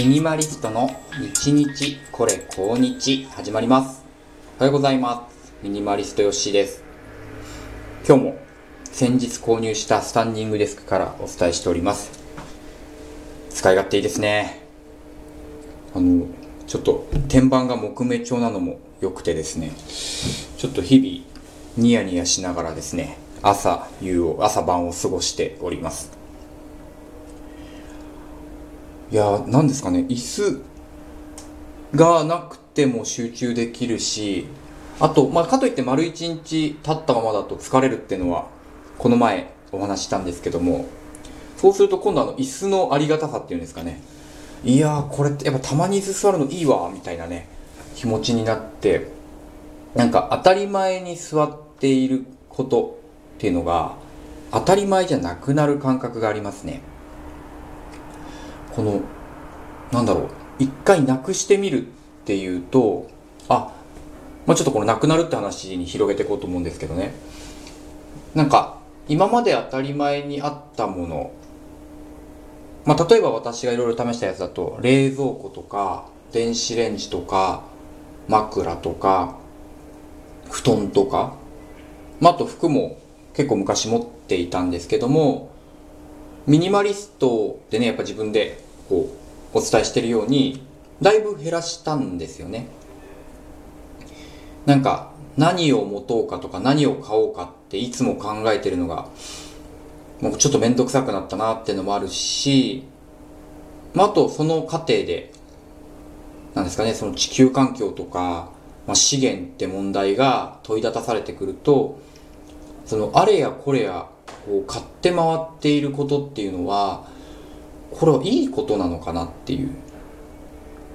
ミニマリストの日日これ高日始まります。おはようございます。ミニマリストよっしーです。今日も先日購入したスタンディングデスクからお伝えしております。使い勝手いいですね。あの、ちょっと天板が木目調なのも良くてですね、ちょっと日々ニヤニヤしながらですね、朝、夕を、朝晩を過ごしております。いやー、なんですかね、椅子がなくても集中できるし、あと、まあ、かといって丸一日経ったままだと疲れるっていうのは、この前お話したんですけども、そうすると今度あの椅子のありがたさっていうんですかね。いやー、これってやっぱたまに椅子座るのいいわ、みたいなね、気持ちになって、なんか当たり前に座っていることっていうのが、当たり前じゃなくなる感覚がありますね。この、なんだろう、一回なくしてみるっていうと、あ、まあ、ちょっとこのなくなるって話に広げていこうと思うんですけどね。なんか、今まで当たり前にあったもの、まあ、例えば私がいろいろ試したやつだと、冷蔵庫とか、電子レンジとか、枕とか、布団とか、まあ、あと服も結構昔持っていたんですけども、ミニマリストでね、やっぱ自分でこう、お伝えしてるように、だいぶ減らしたんですよね。なんか、何を持とうかとか何を買おうかっていつも考えてるのが、もうちょっとめんどくさくなったなっていうのもあるし、まあ、あとその過程で、なんですかね、その地球環境とか、まあ、資源って問題が問い立たされてくると、そのあれやこれやこう買って回っていることっていうのは、これはいいことなのかなっていう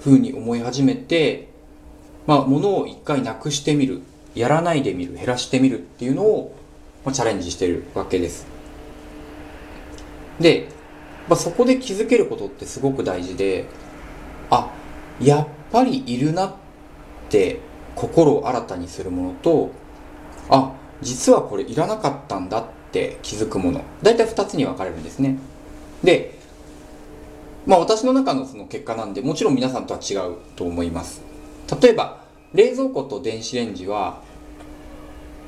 ふうに思い始めて、まあ、物を一回なくしてみる、やらないでみる、減らしてみるっていうのを、まあ、チャレンジしてるわけです。で、まあ、そこで気づけることってすごく大事で、あ、やっぱりいるなって心を新たにするものと、あ、実はこれいらなかったんだってって気づくもの。だいたい二つに分かれるんですね。で、まあ私の中のその結果なんで、もちろん皆さんとは違うと思います。例えば、冷蔵庫と電子レンジは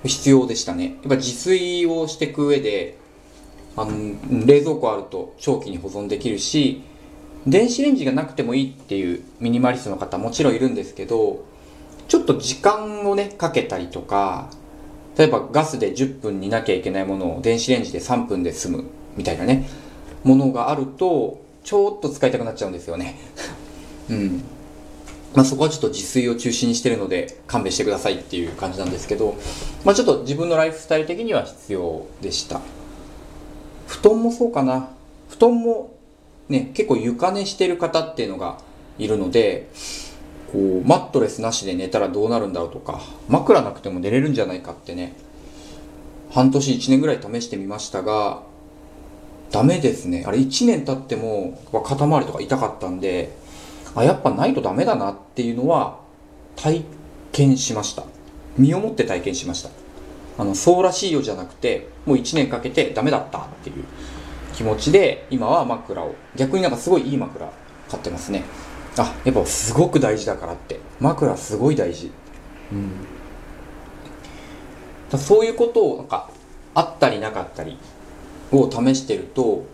必要でしたね。やっぱ自炊をしていく上で、あの、冷蔵庫あると長期に保存できるし、電子レンジがなくてもいいっていうミニマリストの方もちろんいるんですけど、ちょっと時間をね、かけたりとか、例えばガスで10分煮なきゃいけないものを電子レンジで3分で済むみたいなね、ものがあると、ちょっと使いたくなっちゃうんですよね。うん。まあそこはちょっと自炊を中心にしてるので勘弁してくださいっていう感じなんですけど、まあちょっと自分のライフスタイル的には必要でした。布団もそうかな。布団もね、結構床寝してる方っていうのがいるので、こう、マットレスなしで寝たらどうなるんだろうとか、枕なくても寝れるんじゃないかってね、半年1年ぐらい試してみましたが、ダメですね。あれ1年経っても肩周りとか痛かったんで、あ、やっぱないとダメだなっていうのは体験しました。身をもって体験しました。あの、そうらしいよじゃなくて、もう1年かけてダメだったっていう気持ちで、今は枕を、逆になんかすごいいい枕買ってますね。あ、やっぱすごく大事だからって。枕すごい大事。うん。だそういうことをなんか、あったりなかったりを試してると、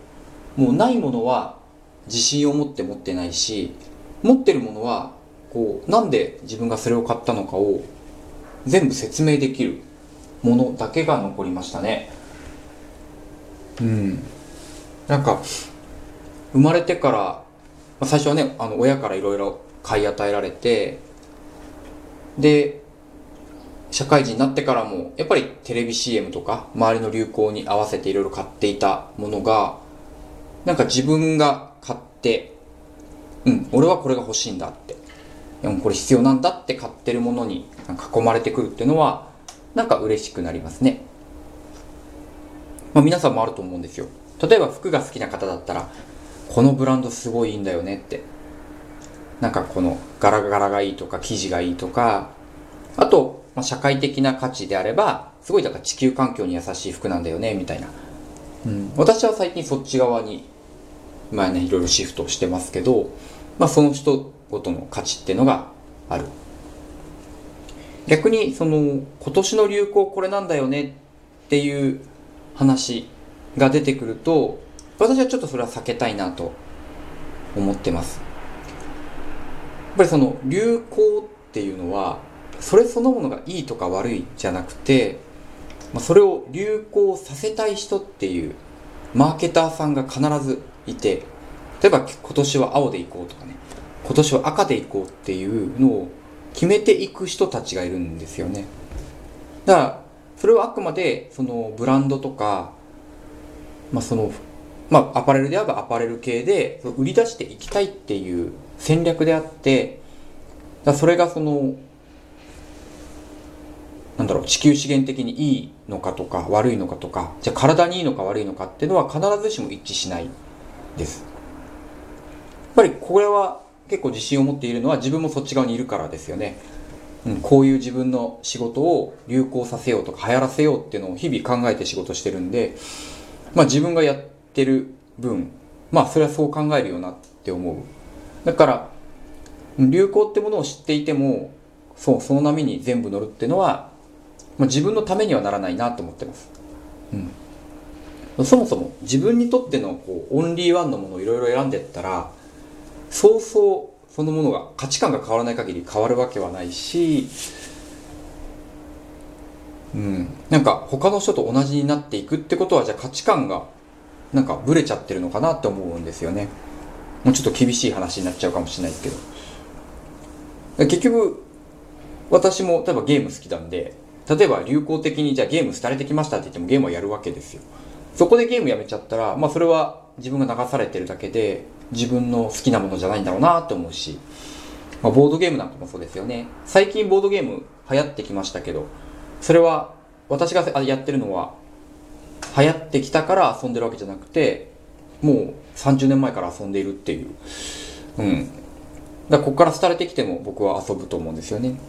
もうないものは自信を持って持ってないし、持ってるものは、こう、なんで自分がそれを買ったのかを全部説明できるものだけが残りましたね。うん。なんか、生まれてから、まあ最初はね、あの、親からいろいろ買い与えられて、で、社会人になってからも、やっぱりテレビ CM とか、周りの流行に合わせていろいろ買っていたものが、なんか自分が買って、うん、俺はこれが欲しいんだって。でもこれ必要なんだって買ってるものに囲まれてくるっていうのは、なんか嬉しくなりますね。まあ皆さんもあると思うんですよ。例えば服が好きな方だったら、このブランドすごいいいんだよねって。なんかこの柄柄がいいとか生地がいいとか、あと、まあ、社会的な価値であれば、すごいだから地球環境に優しい服なんだよね、みたいな。うん、私は最近そっち側に、まあね、いろいろシフトしてますけど、まあ、その人ごとの価値っていうのがある逆にその今年の流行これなんだよねっていう話が出てくると私はちょっとそれは避けたいなと思ってます。やっぱりその流行っていうのはそれそのものがいいとか悪いじゃなくて、まあ、それを流行させたい人っていうマーケターさんが必ずいて例えば今年は青でいこうとかね今年は赤でいこうっていうのを決めていく人たちがいるんですよね。だからそれはあくまでそのブランドとか、まあ、そのまあアパレルであればアパレル系で売り出していきたいっていう戦略であってだそれがそのなんだろう地球資源的にいいのかとか悪いのかとかじゃあ体にいいのか悪いのかっていうのは必ずしも一致しないです。やっぱりこれは結構自信を持っているのは自分もそっち側にいるからですよね、うん、こういう自分の仕事を流行させようとか流行らせようっていうのを日々考えて仕事してるんでまあ自分がやってる分まあそれはそう考えるよなって思う。だから流行ってものを知っていてもそうその波に全部乗るっていうのは、まあ、自分のためにはならないなと思ってます、うん、そもそも自分にとってのこうオンリーワンのものをいろいろ選んでったらそうそうそのものが価値観が変わらない限り変わるわけはないしうん。なんか他の人と同じになっていくってことはじゃあ価値観がなんかブレちゃってるのかなって思うんですよね。もうちょっと厳しい話になっちゃうかもしれないですけど。結局私も例えばゲーム好きなんで例えば流行的にじゃあゲーム廃れてきましたって言ってもゲームはやるわけですよ。そこでゲームやめちゃったらまあそれは自分が流されてるだけで自分の好きなものじゃないんだろうなって思うし、まあ、ボードゲームなんかもそうですよね。最近ボードゲーム流行ってきましたけどそれは私がやってるのは流行ってきたから遊んでるわけじゃなくてもう30年前から遊んでいるっていう。うん。だここから廃れてきても僕は遊ぶと思うんですよね。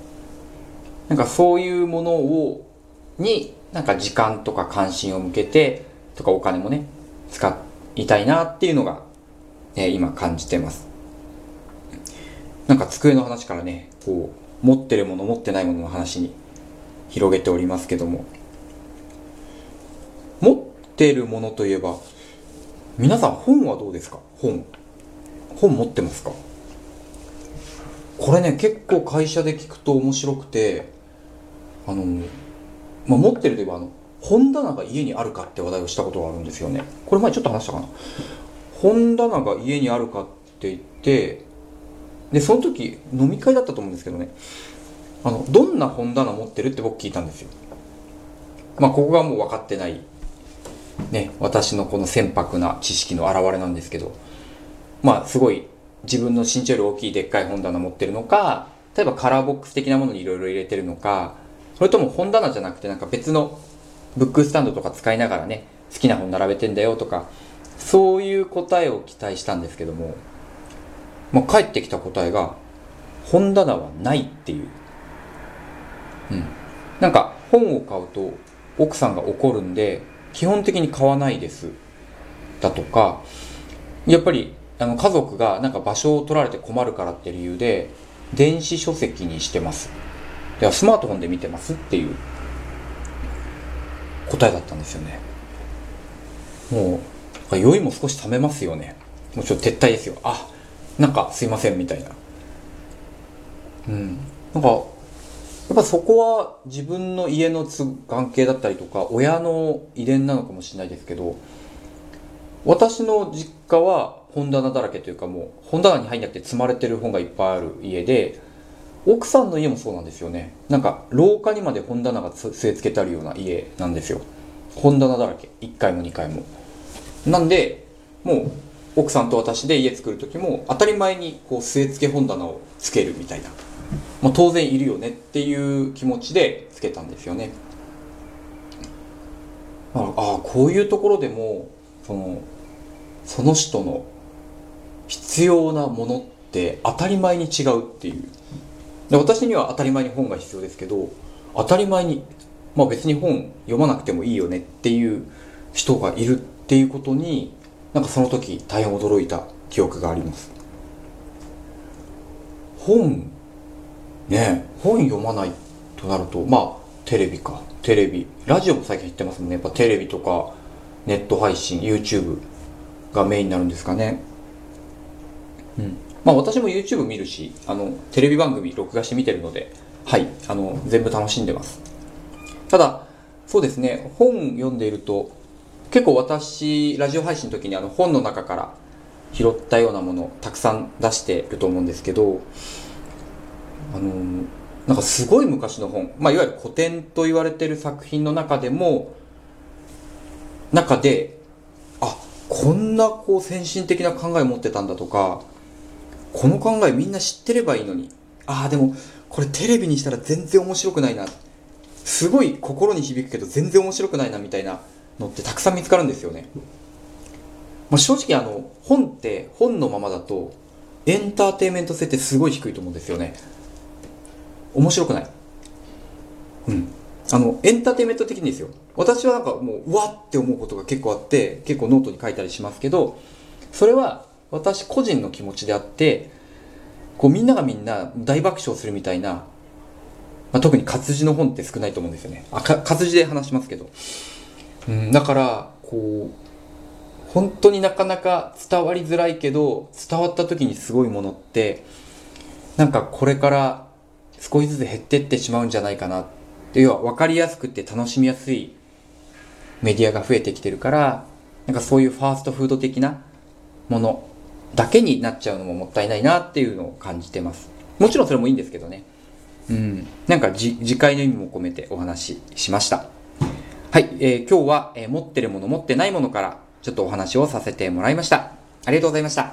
なんかそういうものをになんか時間とか関心を向けてとかお金もね使いたいなっていうのが、え、今感じてます。なんか机の話からねこう持ってるもの持ってないものの話に広げておりますけども。ってるものといえば皆さん本はどうですか？本。本持ってますか？これね結構会社で聞くと面白くてあの、まあ、持ってるといえばあの本棚が家にあるかって話題をしたことがあるんですよね。これ前ちょっと話したかな？本棚が家にあるかって言ってでその時飲み会だったと思うんですけどね。あのどんな本棚持ってるって僕聞いたんですよ。まあここがもう分かってないね私のこの船舶な知識の表れなんですけどまあすごい自分の身長より大きいでっかい本棚持ってるのか例えばカラーボックス的なものにいろいろ入れてるのかそれとも本棚じゃなくてなんか別のブックスタンドとか使いながらね好きな本並べてんだよとかそういう答えを期待したんですけども、まあ、返ってきた答えが本棚はないっていう。うん、なんか本を買うと奥さんが怒るんで基本的に買わないです。だとかやっぱりあの家族がなんか場所を取られて困るからって理由で電子書籍にしてます。ではスマートフォンで見てます？っていう答えだったんですよね。もう酔いも少し冷めますよね。もうちょっと撤退ですよ。あなんかすいませんみたいな。うん。なんかやっぱそこは自分の家の関係だったりとか親の遺伝なのかもしれないですけど私の実家は本棚だらけというかもう本棚に入んなくて積まれてる本がいっぱいある家で奥さんの家もそうなんですよね。なんか廊下にまで本棚が据え付けてあるような家なんですよ。本棚だらけ。1階も2階も。なんでもう奥さんと私で家作る時も当たり前にこう据え付け本棚をつけるみたいな。まあ、当然いるよねっていう気持ちでつけたんですよね。ああこういうところでもそのその人の必要なものって当たり前に違うっていうで私には当たり前に本が必要ですけど当たり前に、まあ、別に本読まなくてもいいよねっていう人がいるっていうことになんかその時大変驚いた記憶があります。本ね。本読まないとなるとまあテレビか。テレビ。ラジオも最近言ってますもんね。やっぱテレビとかネット配信 YouTube がメインになるんですかね。うん。まあ私も YouTube 見るしあのテレビ番組録画して見てるのではい。あの全部楽しんでます。ただそうですね。本読んでいると結構私ラジオ配信の時にあの本の中から拾ったようなものをたくさん出してると思うんですけどあのなんかすごい昔の本、まあ、いわゆる古典と言われてる作品の中でも中であこんなこう先進的な考えを持ってたんだとかこの考えみんな知ってればいいのに。ああでもこれテレビにしたら全然面白くないな。すごい心に響くけど全然面白くないなみたいなのってたくさん見つかるんですよね、まあ、正直あの本って本のままだとエンターテインメント性ってすごい低いと思うんですよね。面白くない。うん。あのエンターテイメント的にですよ。私はなんかもううわって思うことが結構あって結構ノートに書いたりしますけどそれは私個人の気持ちであってこうみんながみんな大爆笑するみたいな、まあ、特に活字の本って少ないと思うんですよね。あ活字で話しますけど、うん、だからこう本当になかなか伝わりづらいけど伝わった時にすごいものってなんかこれから少しずつ減ってってしまうんじゃないかなって要は分かりやすくて楽しみやすいメディアが増えてきてるからなんかそういうファーストフード的なものだけになっちゃうのももったいないなっていうのを感じてます。もちろんそれもいいんですけどね。うん。なんかじ次回の意味も込めてお話ししました。はい、えー、今日は、えー、持ってるもの持ってないものからちょっとお話をさせてもらいました。ありがとうございました。